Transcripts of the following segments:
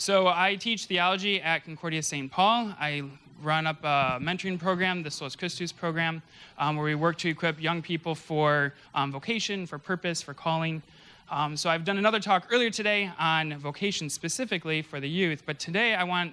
So I teach theology at Concordia St. Paul. I run up a mentoring program, the Solus Christus program, um, where we work to equip young people for um, vocation, for purpose, for calling. Um, so I've done another talk earlier today on vocation specifically for the youth, but today I want,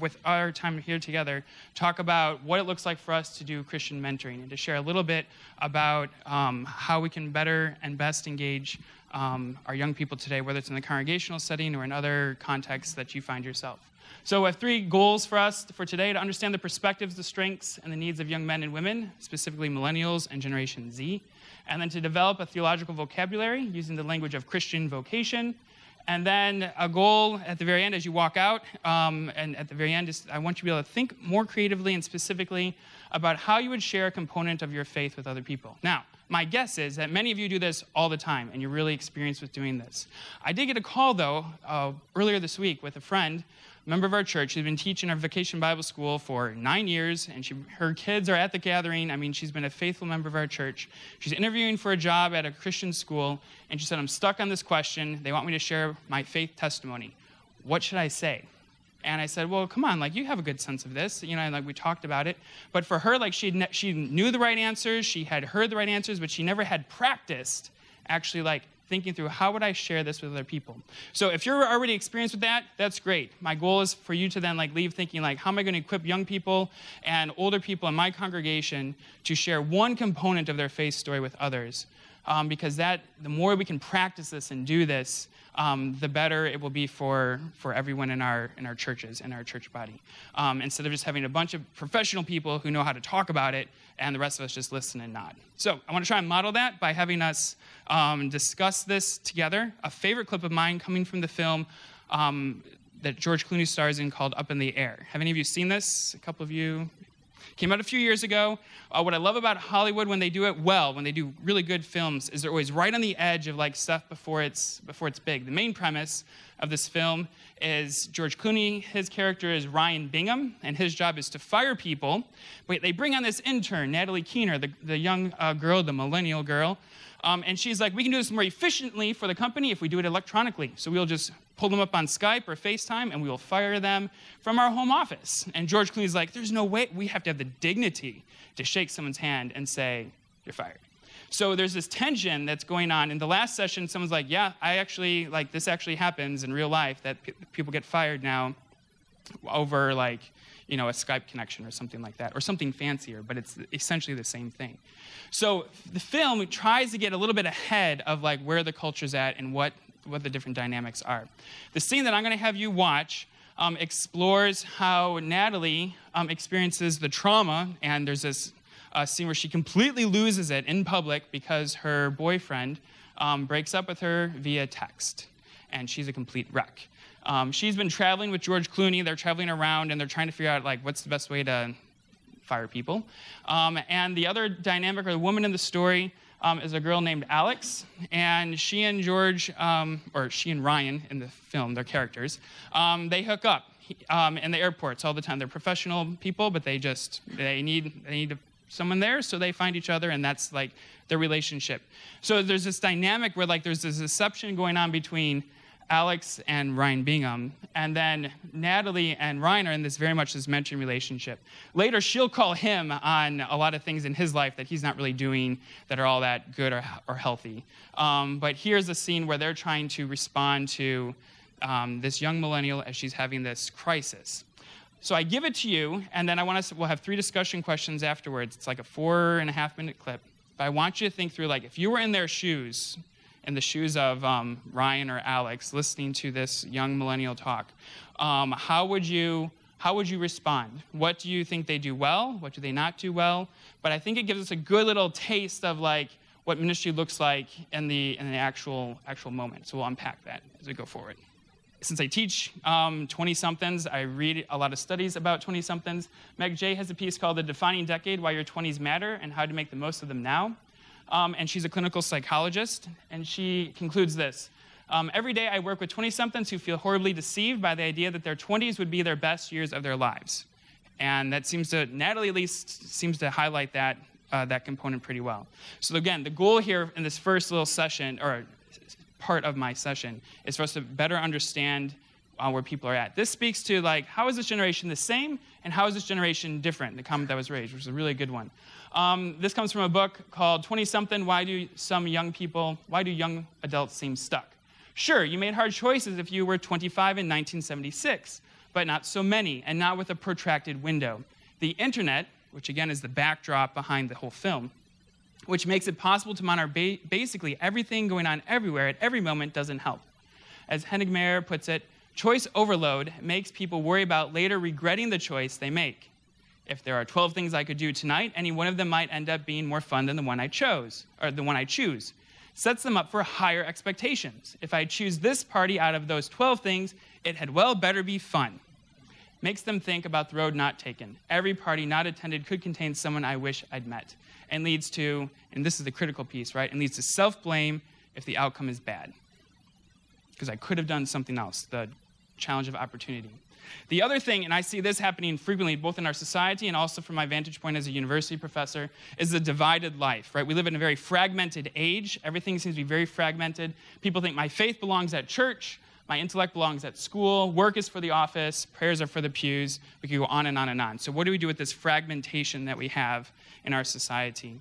with our time here together, talk about what it looks like for us to do Christian mentoring and to share a little bit about um, how we can better and best engage um, our young people today, whether it's in the congregational setting or in other contexts that you find yourself. So, we have three goals for us for today to understand the perspectives, the strengths, and the needs of young men and women, specifically millennials and Generation Z, and then to develop a theological vocabulary using the language of Christian vocation. And then a goal at the very end, as you walk out, um, and at the very end, is I want you to be able to think more creatively and specifically about how you would share a component of your faith with other people. Now, my guess is that many of you do this all the time, and you're really experienced with doing this. I did get a call, though, uh, earlier this week with a friend, member of our church, She's been teaching our vacation Bible school for nine years, and she, her kids are at the gathering. I mean, she's been a faithful member of our church. She's interviewing for a job at a Christian school, and she said, I'm stuck on this question. They want me to share my faith testimony. What should I say? And I said, well, come on, like you have a good sense of this, you know, like we talked about it. But for her, like she ne- she knew the right answers, she had heard the right answers, but she never had practiced actually like thinking through how would I share this with other people. So if you're already experienced with that, that's great. My goal is for you to then like leave thinking like how am I going to equip young people and older people in my congregation to share one component of their faith story with others. Um, because that the more we can practice this and do this, um, the better it will be for, for everyone in our, in our churches and our church body. Um, instead of just having a bunch of professional people who know how to talk about it and the rest of us just listen and nod. So I want to try and model that by having us um, discuss this together. A favorite clip of mine coming from the film um, that George Clooney stars in called Up in the Air. Have any of you seen this? A couple of you Came out a few years ago. Uh, what I love about Hollywood when they do it well, when they do really good films, is they're always right on the edge of like stuff before it's before it's big. The main premise of this film is George Clooney. His character is Ryan Bingham, and his job is to fire people. But they bring on this intern, Natalie Keener, the, the young uh, girl, the millennial girl. Um, and she's like, we can do this more efficiently for the company if we do it electronically. So we'll just pull them up on Skype or FaceTime and we will fire them from our home office. And George Clooney's like, there's no way. We have to have the dignity to shake someone's hand and say, you're fired. So there's this tension that's going on. In the last session, someone's like, yeah, I actually, like, this actually happens in real life that people get fired now over, like, you know, a Skype connection or something like that, or something fancier, but it's essentially the same thing. So the film tries to get a little bit ahead of like where the culture's at and what, what the different dynamics are. The scene that I'm going to have you watch um, explores how Natalie um, experiences the trauma, and there's this uh, scene where she completely loses it in public because her boyfriend um, breaks up with her via text, and she's a complete wreck. Um, she's been traveling with George Clooney. They're traveling around and they're trying to figure out like what's the best way to fire people. Um, and the other dynamic, or the woman in the story, um, is a girl named Alex, and she and George, um, or she and Ryan in the film, their characters, um, they hook up um, in the airports all the time. They're professional people, but they just they need they need someone there, so they find each other, and that's like their relationship. So there's this dynamic where like there's this deception going on between Alex and Ryan Bingham. And then Natalie and Ryan are in this very much this mentoring relationship. Later, she'll call him on a lot of things in his life that he's not really doing that are all that good or, or healthy. Um, but here's a scene where they're trying to respond to um, this young millennial as she's having this crisis. So I give it to you, and then I want us we'll have three discussion questions afterwards. It's like a four and a half minute clip. But I want you to think through like if you were in their shoes, in the shoes of um, Ryan or Alex listening to this young millennial talk, um, how would you how would you respond? What do you think they do well? What do they not do well? But I think it gives us a good little taste of like what ministry looks like in the in the actual actual moment. So we'll unpack that as we go forward. Since I teach 20 um, somethings, I read a lot of studies about 20 somethings. Meg Jay has a piece called The Defining Decade Why Your 20s Matter and How to Make the Most of Them Now um, and she's a clinical psychologist, and she concludes this. Um, every day I work with 20 somethings who feel horribly deceived by the idea that their 20s would be their best years of their lives. And that seems to, Natalie at least, seems to highlight that, uh, that component pretty well. So, again, the goal here in this first little session, or part of my session, is for us to better understand uh, where people are at. This speaks to like how is this generation the same and how is this generation different? The comment that was raised, which is a really good one. Um, this comes from a book called 20 something Why Do Some Young People, Why Do Young Adults Seem Stuck? Sure, you made hard choices if you were 25 in 1976, but not so many, and not with a protracted window. The internet, which again is the backdrop behind the whole film, which makes it possible to monitor ba- basically everything going on everywhere at every moment, doesn't help. As Henning Mayer puts it, choice overload makes people worry about later regretting the choice they make. If there are 12 things I could do tonight, any one of them might end up being more fun than the one I chose, or the one I choose. Sets them up for higher expectations. If I choose this party out of those 12 things, it had well better be fun. Makes them think about the road not taken. Every party not attended could contain someone I wish I'd met. And leads to, and this is the critical piece, right? And leads to self blame if the outcome is bad. Because I could have done something else, the challenge of opportunity. The other thing, and I see this happening frequently both in our society and also from my vantage point as a university professor, is the divided life, right? We live in a very fragmented age. Everything seems to be very fragmented. People think my faith belongs at church, my intellect belongs at school, work is for the office, prayers are for the pews. We could go on and on and on. So, what do we do with this fragmentation that we have in our society?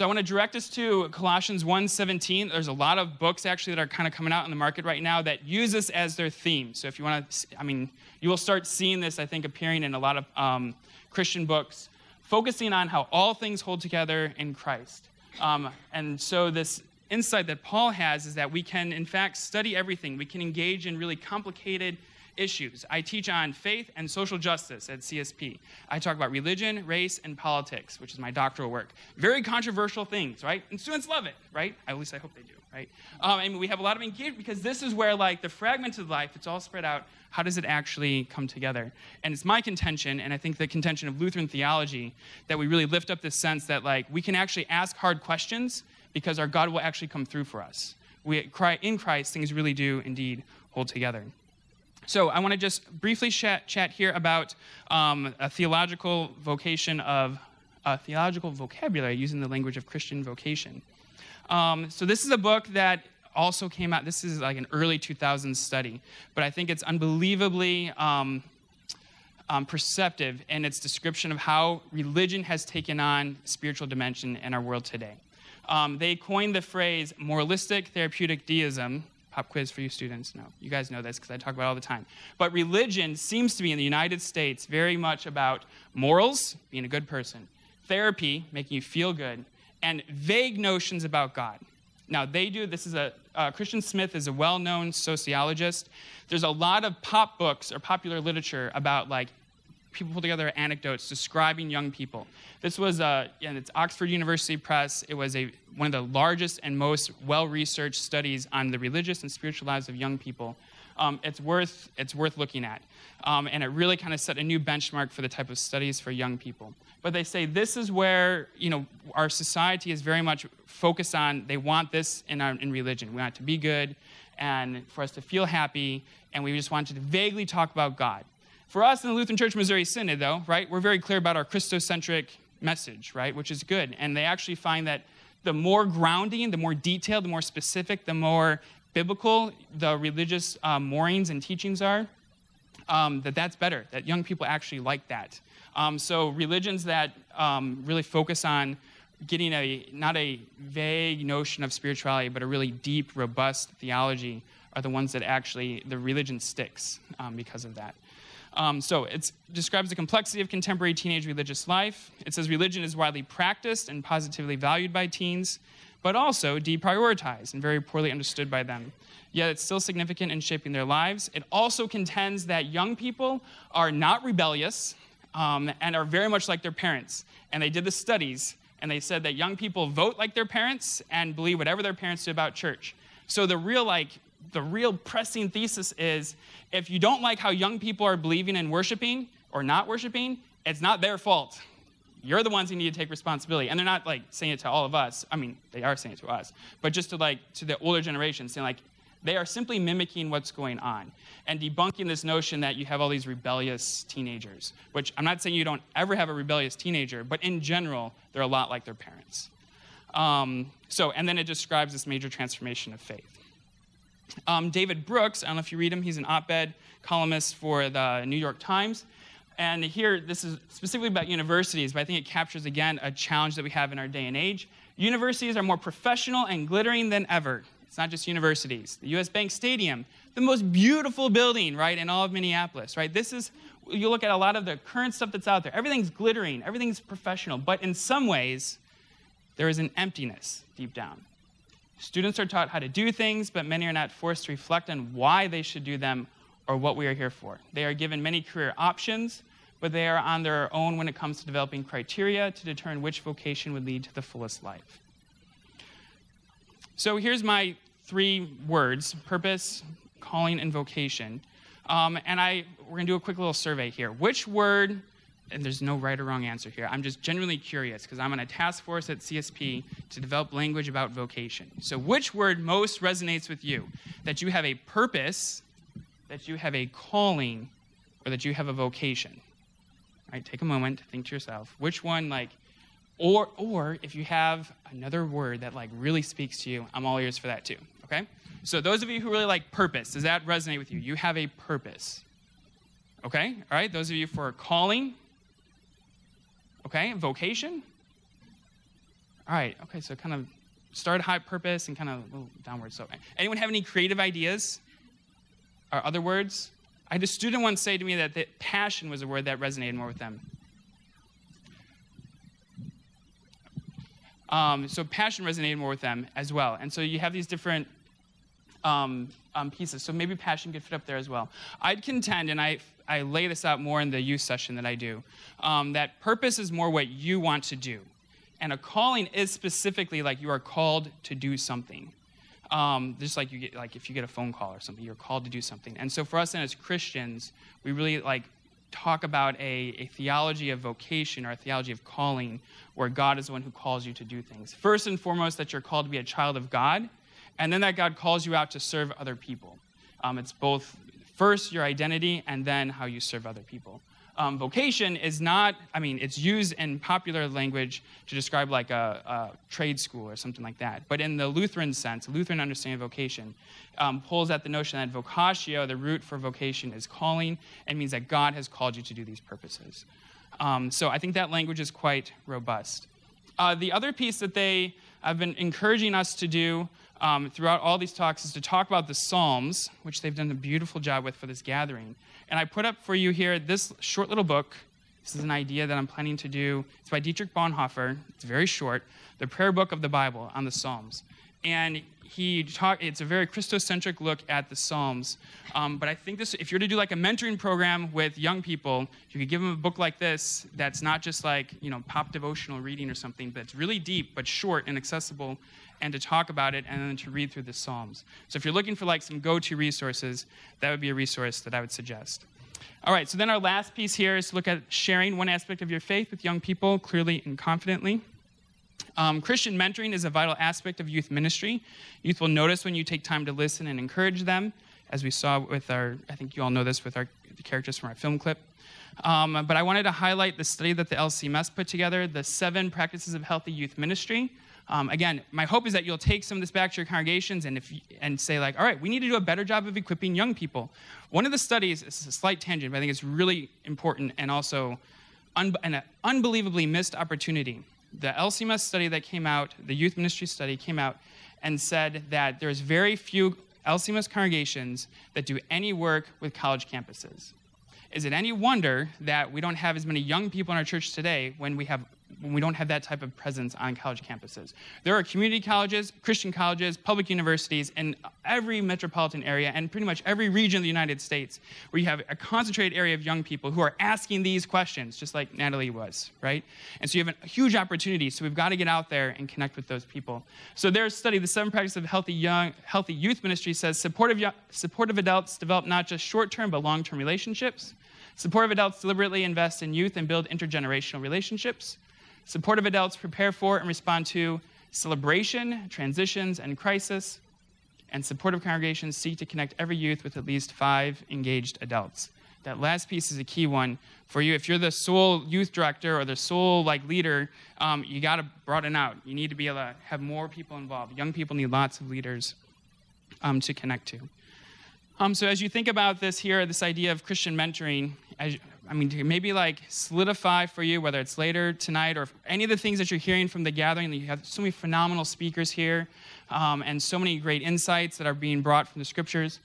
So I want to direct us to Colossians 1:17. There's a lot of books actually that are kind of coming out in the market right now that use this as their theme. So if you want to, I mean, you will start seeing this, I think, appearing in a lot of um, Christian books, focusing on how all things hold together in Christ. Um, and so this insight that Paul has is that we can, in fact, study everything. We can engage in really complicated issues. I teach on faith and social justice at CSP. I talk about religion, race, and politics, which is my doctoral work. Very controversial things, right? And students love it, right? At least I hope they do, right? Um, and we have a lot of engagement because this is where, like, the fragmented life, it's all spread out. How does it actually come together? And it's my contention, and I think the contention of Lutheran theology, that we really lift up this sense that, like, we can actually ask hard questions because our God will actually come through for us. We, in Christ, things really do indeed hold together. So I want to just briefly chat, chat here about um, a theological vocation of a theological vocabulary using the language of Christian vocation. Um, so this is a book that also came out. This is like an early 2000s study, but I think it's unbelievably um, um, perceptive in its description of how religion has taken on spiritual dimension in our world today. Um, they coined the phrase moralistic therapeutic deism, Pop quiz for you students. No, you guys know this because I talk about all the time. But religion seems to be in the United States very much about morals, being a good person, therapy, making you feel good, and vague notions about God. Now, they do, this is a, uh, Christian Smith is a well known sociologist. There's a lot of pop books or popular literature about like people pull together anecdotes describing young people. This was, uh, and it's Oxford University Press. It was a, one of the largest and most well-researched studies on the religious and spiritual lives of young people. Um, it's, worth, it's worth looking at. Um, and it really kind of set a new benchmark for the type of studies for young people. But they say this is where, you know, our society is very much focused on, they want this in, our, in religion. We want it to be good and for us to feel happy, and we just want to vaguely talk about God. For us in the Lutheran Church Missouri Synod, though, right, we're very clear about our Christocentric message, right, which is good. And they actually find that the more grounding, the more detailed, the more specific, the more biblical the religious um, moorings and teachings are, um, that that's better, that young people actually like that. Um, so religions that um, really focus on getting a not a vague notion of spirituality, but a really deep, robust theology are the ones that actually the religion sticks um, because of that. Um, so it describes the complexity of contemporary teenage religious life. It says religion is widely practiced and positively valued by teens, but also deprioritized and very poorly understood by them. Yet it's still significant in shaping their lives. It also contends that young people are not rebellious um, and are very much like their parents. And they did the studies, and they said that young people vote like their parents and believe whatever their parents do about church. So the real like the real pressing thesis is if you don't like how young people are believing and worshiping or not worshiping, it's not their fault. You're the ones who need to take responsibility. And they're not like saying it to all of us. I mean, they are saying it to us, but just to like to the older generation, saying like they are simply mimicking what's going on and debunking this notion that you have all these rebellious teenagers, which I'm not saying you don't ever have a rebellious teenager, but in general, they're a lot like their parents. Um, so, and then it describes this major transformation of faith. Um, David Brooks, I don't know if you read him, he's an op ed columnist for the New York Times. And here, this is specifically about universities, but I think it captures again a challenge that we have in our day and age. Universities are more professional and glittering than ever. It's not just universities. The US Bank Stadium, the most beautiful building, right, in all of Minneapolis, right? This is, you look at a lot of the current stuff that's out there, everything's glittering, everything's professional, but in some ways, there is an emptiness deep down. Students are taught how to do things, but many are not forced to reflect on why they should do them or what we are here for. They are given many career options, but they are on their own when it comes to developing criteria to determine which vocation would lead to the fullest life. So here's my three words purpose, calling, and vocation. Um, and I, we're going to do a quick little survey here. Which word, and there's no right or wrong answer here, I'm just genuinely curious because I'm on a task force at CSP to develop language about vocation. So, which word most resonates with you? That you have a purpose, that you have a calling, or that you have a vocation? right? Take a moment to think to yourself, which one, like, or, or if you have another word that, like, really speaks to you, I'm all ears for that too, okay? So those of you who really like purpose, does that resonate with you? You have a purpose. Okay? All right? Those of you for calling. Okay? Vocation. All right. Okay, so kind of start high purpose and kind of a little downward. So anyone have any creative ideas? Or other words? I had a student once say to me that, that passion was a word that resonated more with them. Um, so passion resonated more with them as well. And so you have these different um, um, pieces. So maybe passion could fit up there as well. I'd contend, and I, I lay this out more in the youth session that I do, um, that purpose is more what you want to do. And a calling is specifically like you are called to do something. Um, just like you get, like if you get a phone call or something, you're called to do something. And so for us, then as Christians, we really like talk about a, a theology of vocation or a theology of calling, where God is the one who calls you to do things. First and foremost, that you're called to be a child of God, and then that God calls you out to serve other people. Um, it's both first your identity and then how you serve other people um, vocation is not, I mean, it's used in popular language to describe like a, a, trade school or something like that. But in the Lutheran sense, Lutheran understanding of vocation um, pulls at the notion that vocatio, the root for vocation, is calling and means that God has called you to do these purposes. Um, so I think that language is quite robust. Uh, the other piece that they have been encouraging us to do um, throughout all these talks is to talk about the Psalms, which they've done a beautiful job with for this gathering. And I put up for you here this short little book. This is an idea that I'm planning to do. It's by Dietrich Bonhoeffer. It's very short. The prayer book of the Bible on the Psalms. And he talk, it's a very Christocentric look at the Psalms. Um, but I think this, if you're to do like a mentoring program with young people, you could give them a book like this that's not just like, you know, pop devotional reading or something, but it's really deep, but short and accessible, and to talk about it and then to read through the Psalms. So if you're looking for like some go-to resources, that would be a resource that I would suggest. All right, so then our last piece here is to look at sharing one aspect of your faith with young people clearly and confidently. Um, Christian mentoring is a vital aspect of youth ministry. Youth will notice when you take time to listen and encourage them, as we saw with our, I think you all know this with our characters from our film clip. Um, but I wanted to highlight the study that the LCMS put together, the seven practices of healthy youth ministry. Um, again, my hope is that you'll take some of this back to your congregations and, if, and say, like, all right, we need to do a better job of equipping young people. One of the studies, this is a slight tangent, but I think it's really important and also un- an unbelievably missed opportunity the LCMS study that came out, the youth ministry study came out, and said that there's very few LCMS congregations that do any work with college campuses. Is it any wonder that we don't have as many young people in our church today when we have when we don't have that type of presence on college campuses. There are community colleges, Christian colleges, public universities in every metropolitan area and pretty much every region of the United States where you have a concentrated area of young people who are asking these questions, just like Natalie was, right? And so you have a huge opportunity. So we've got to get out there and connect with those people. So their study, the seven practices of healthy young, healthy youth ministry says supportive, supportive adults develop not just short-term but long-term relationships. Supportive adults deliberately invest in youth and build intergenerational relationships. Supportive adults prepare for and respond to celebration, transitions, and crisis. And supportive congregations seek to connect every youth with at least five engaged adults. That last piece is a key one for you. If you're the sole youth director or the sole like leader, um, you got to broaden out. You need to be able to have more people involved. Young people need lots of leaders. um, to connect to. Um, so as you think about this here, this idea of Christian mentoring, as, I mean, maybe like solidify for you, whether it's later tonight or any of the things that you're hearing from the gathering, you have so many phenomenal speakers here um, and so many great insights that are being brought from the scriptures.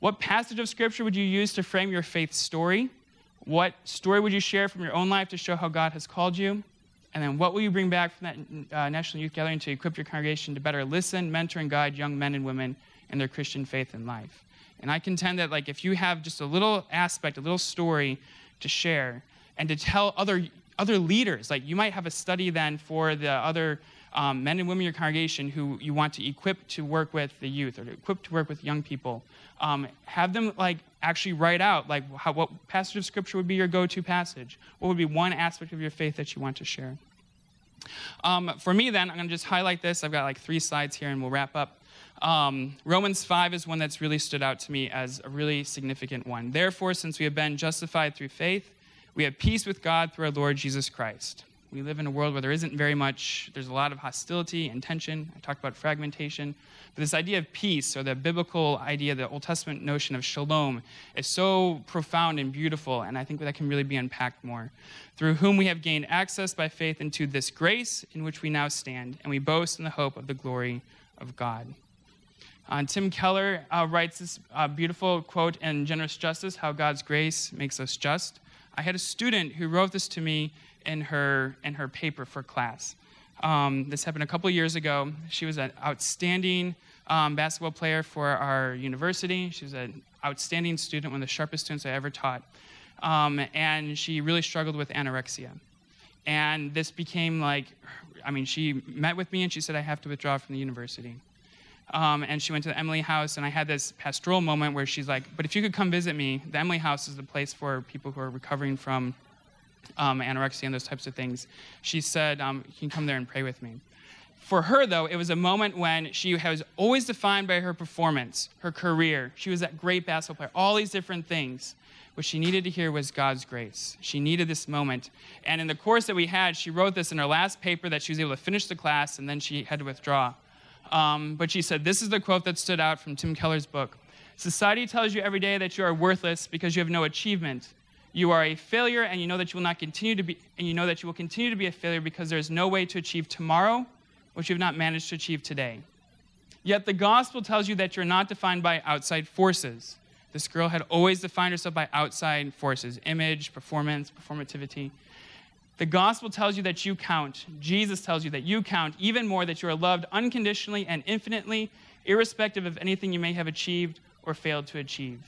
What passage of scripture would you use to frame your faith story? What story would you share from your own life to show how God has called you? And then what will you bring back from that uh, National Youth Gathering to equip your congregation to better listen, mentor, and guide young men and women in their Christian faith and life? And I contend that like if you have just a little aspect, a little story to share and to tell other other leaders, like you might have a study then for the other um, men and women in your congregation who you want to equip to work with the youth or to equip to work with young people. Um, have them like actually write out like how, what passage of scripture would be your go-to passage. What would be one aspect of your faith that you want to share? Um, for me, then, I'm going to just highlight this. I've got like three slides here, and we'll wrap up. Um, Romans 5 is one that's really stood out to me as a really significant one. Therefore, since we have been justified through faith, we have peace with God through our Lord Jesus Christ. We live in a world where there isn't very much, there's a lot of hostility and tension. I talked about fragmentation. But this idea of peace, or the biblical idea, the Old Testament notion of shalom, is so profound and beautiful, and I think that can really be unpacked more. Through whom we have gained access by faith into this grace in which we now stand, and we boast in the hope of the glory of God. Uh, Tim Keller uh, writes this uh, beautiful quote in Generous Justice How God's Grace Makes Us Just. I had a student who wrote this to me in her, in her paper for class. Um, this happened a couple years ago. She was an outstanding um, basketball player for our university. She was an outstanding student, one of the sharpest students I ever taught. Um, and she really struggled with anorexia. And this became like, I mean, she met with me and she said, I have to withdraw from the university. Um, and she went to the Emily House, and I had this pastoral moment where she's like, "But if you could come visit me, the Emily House is the place for people who are recovering from um, anorexia and those types of things." She said, um, "You can come there and pray with me." For her, though, it was a moment when she was always defined by her performance, her career. She was that great basketball player, all these different things. What she needed to hear was God's grace. She needed this moment. And in the course that we had, she wrote this in her last paper that she was able to finish the class and then she had to withdraw. Um, but she said, This is the quote that stood out from Tim Keller's book Society tells you every day that you are worthless because you have no achievement. You are a failure, and you know that you will not continue to be, and you know that you will continue to be a failure because there is no way to achieve tomorrow what you have not managed to achieve today. Yet the gospel tells you that you're not defined by outside forces. This girl had always defined herself by outside forces image, performance, performativity. The gospel tells you that you count. Jesus tells you that you count even more, that you are loved unconditionally and infinitely, irrespective of anything you may have achieved or failed to achieve.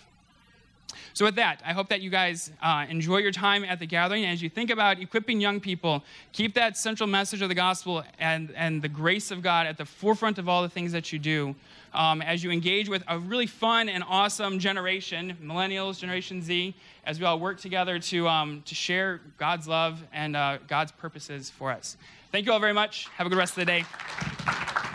So, with that, I hope that you guys uh, enjoy your time at the gathering. As you think about equipping young people, keep that central message of the gospel and, and the grace of God at the forefront of all the things that you do. Um, as you engage with a really fun and awesome generation, millennials, Generation Z, as we all work together to, um, to share God's love and uh, God's purposes for us. Thank you all very much. Have a good rest of the day.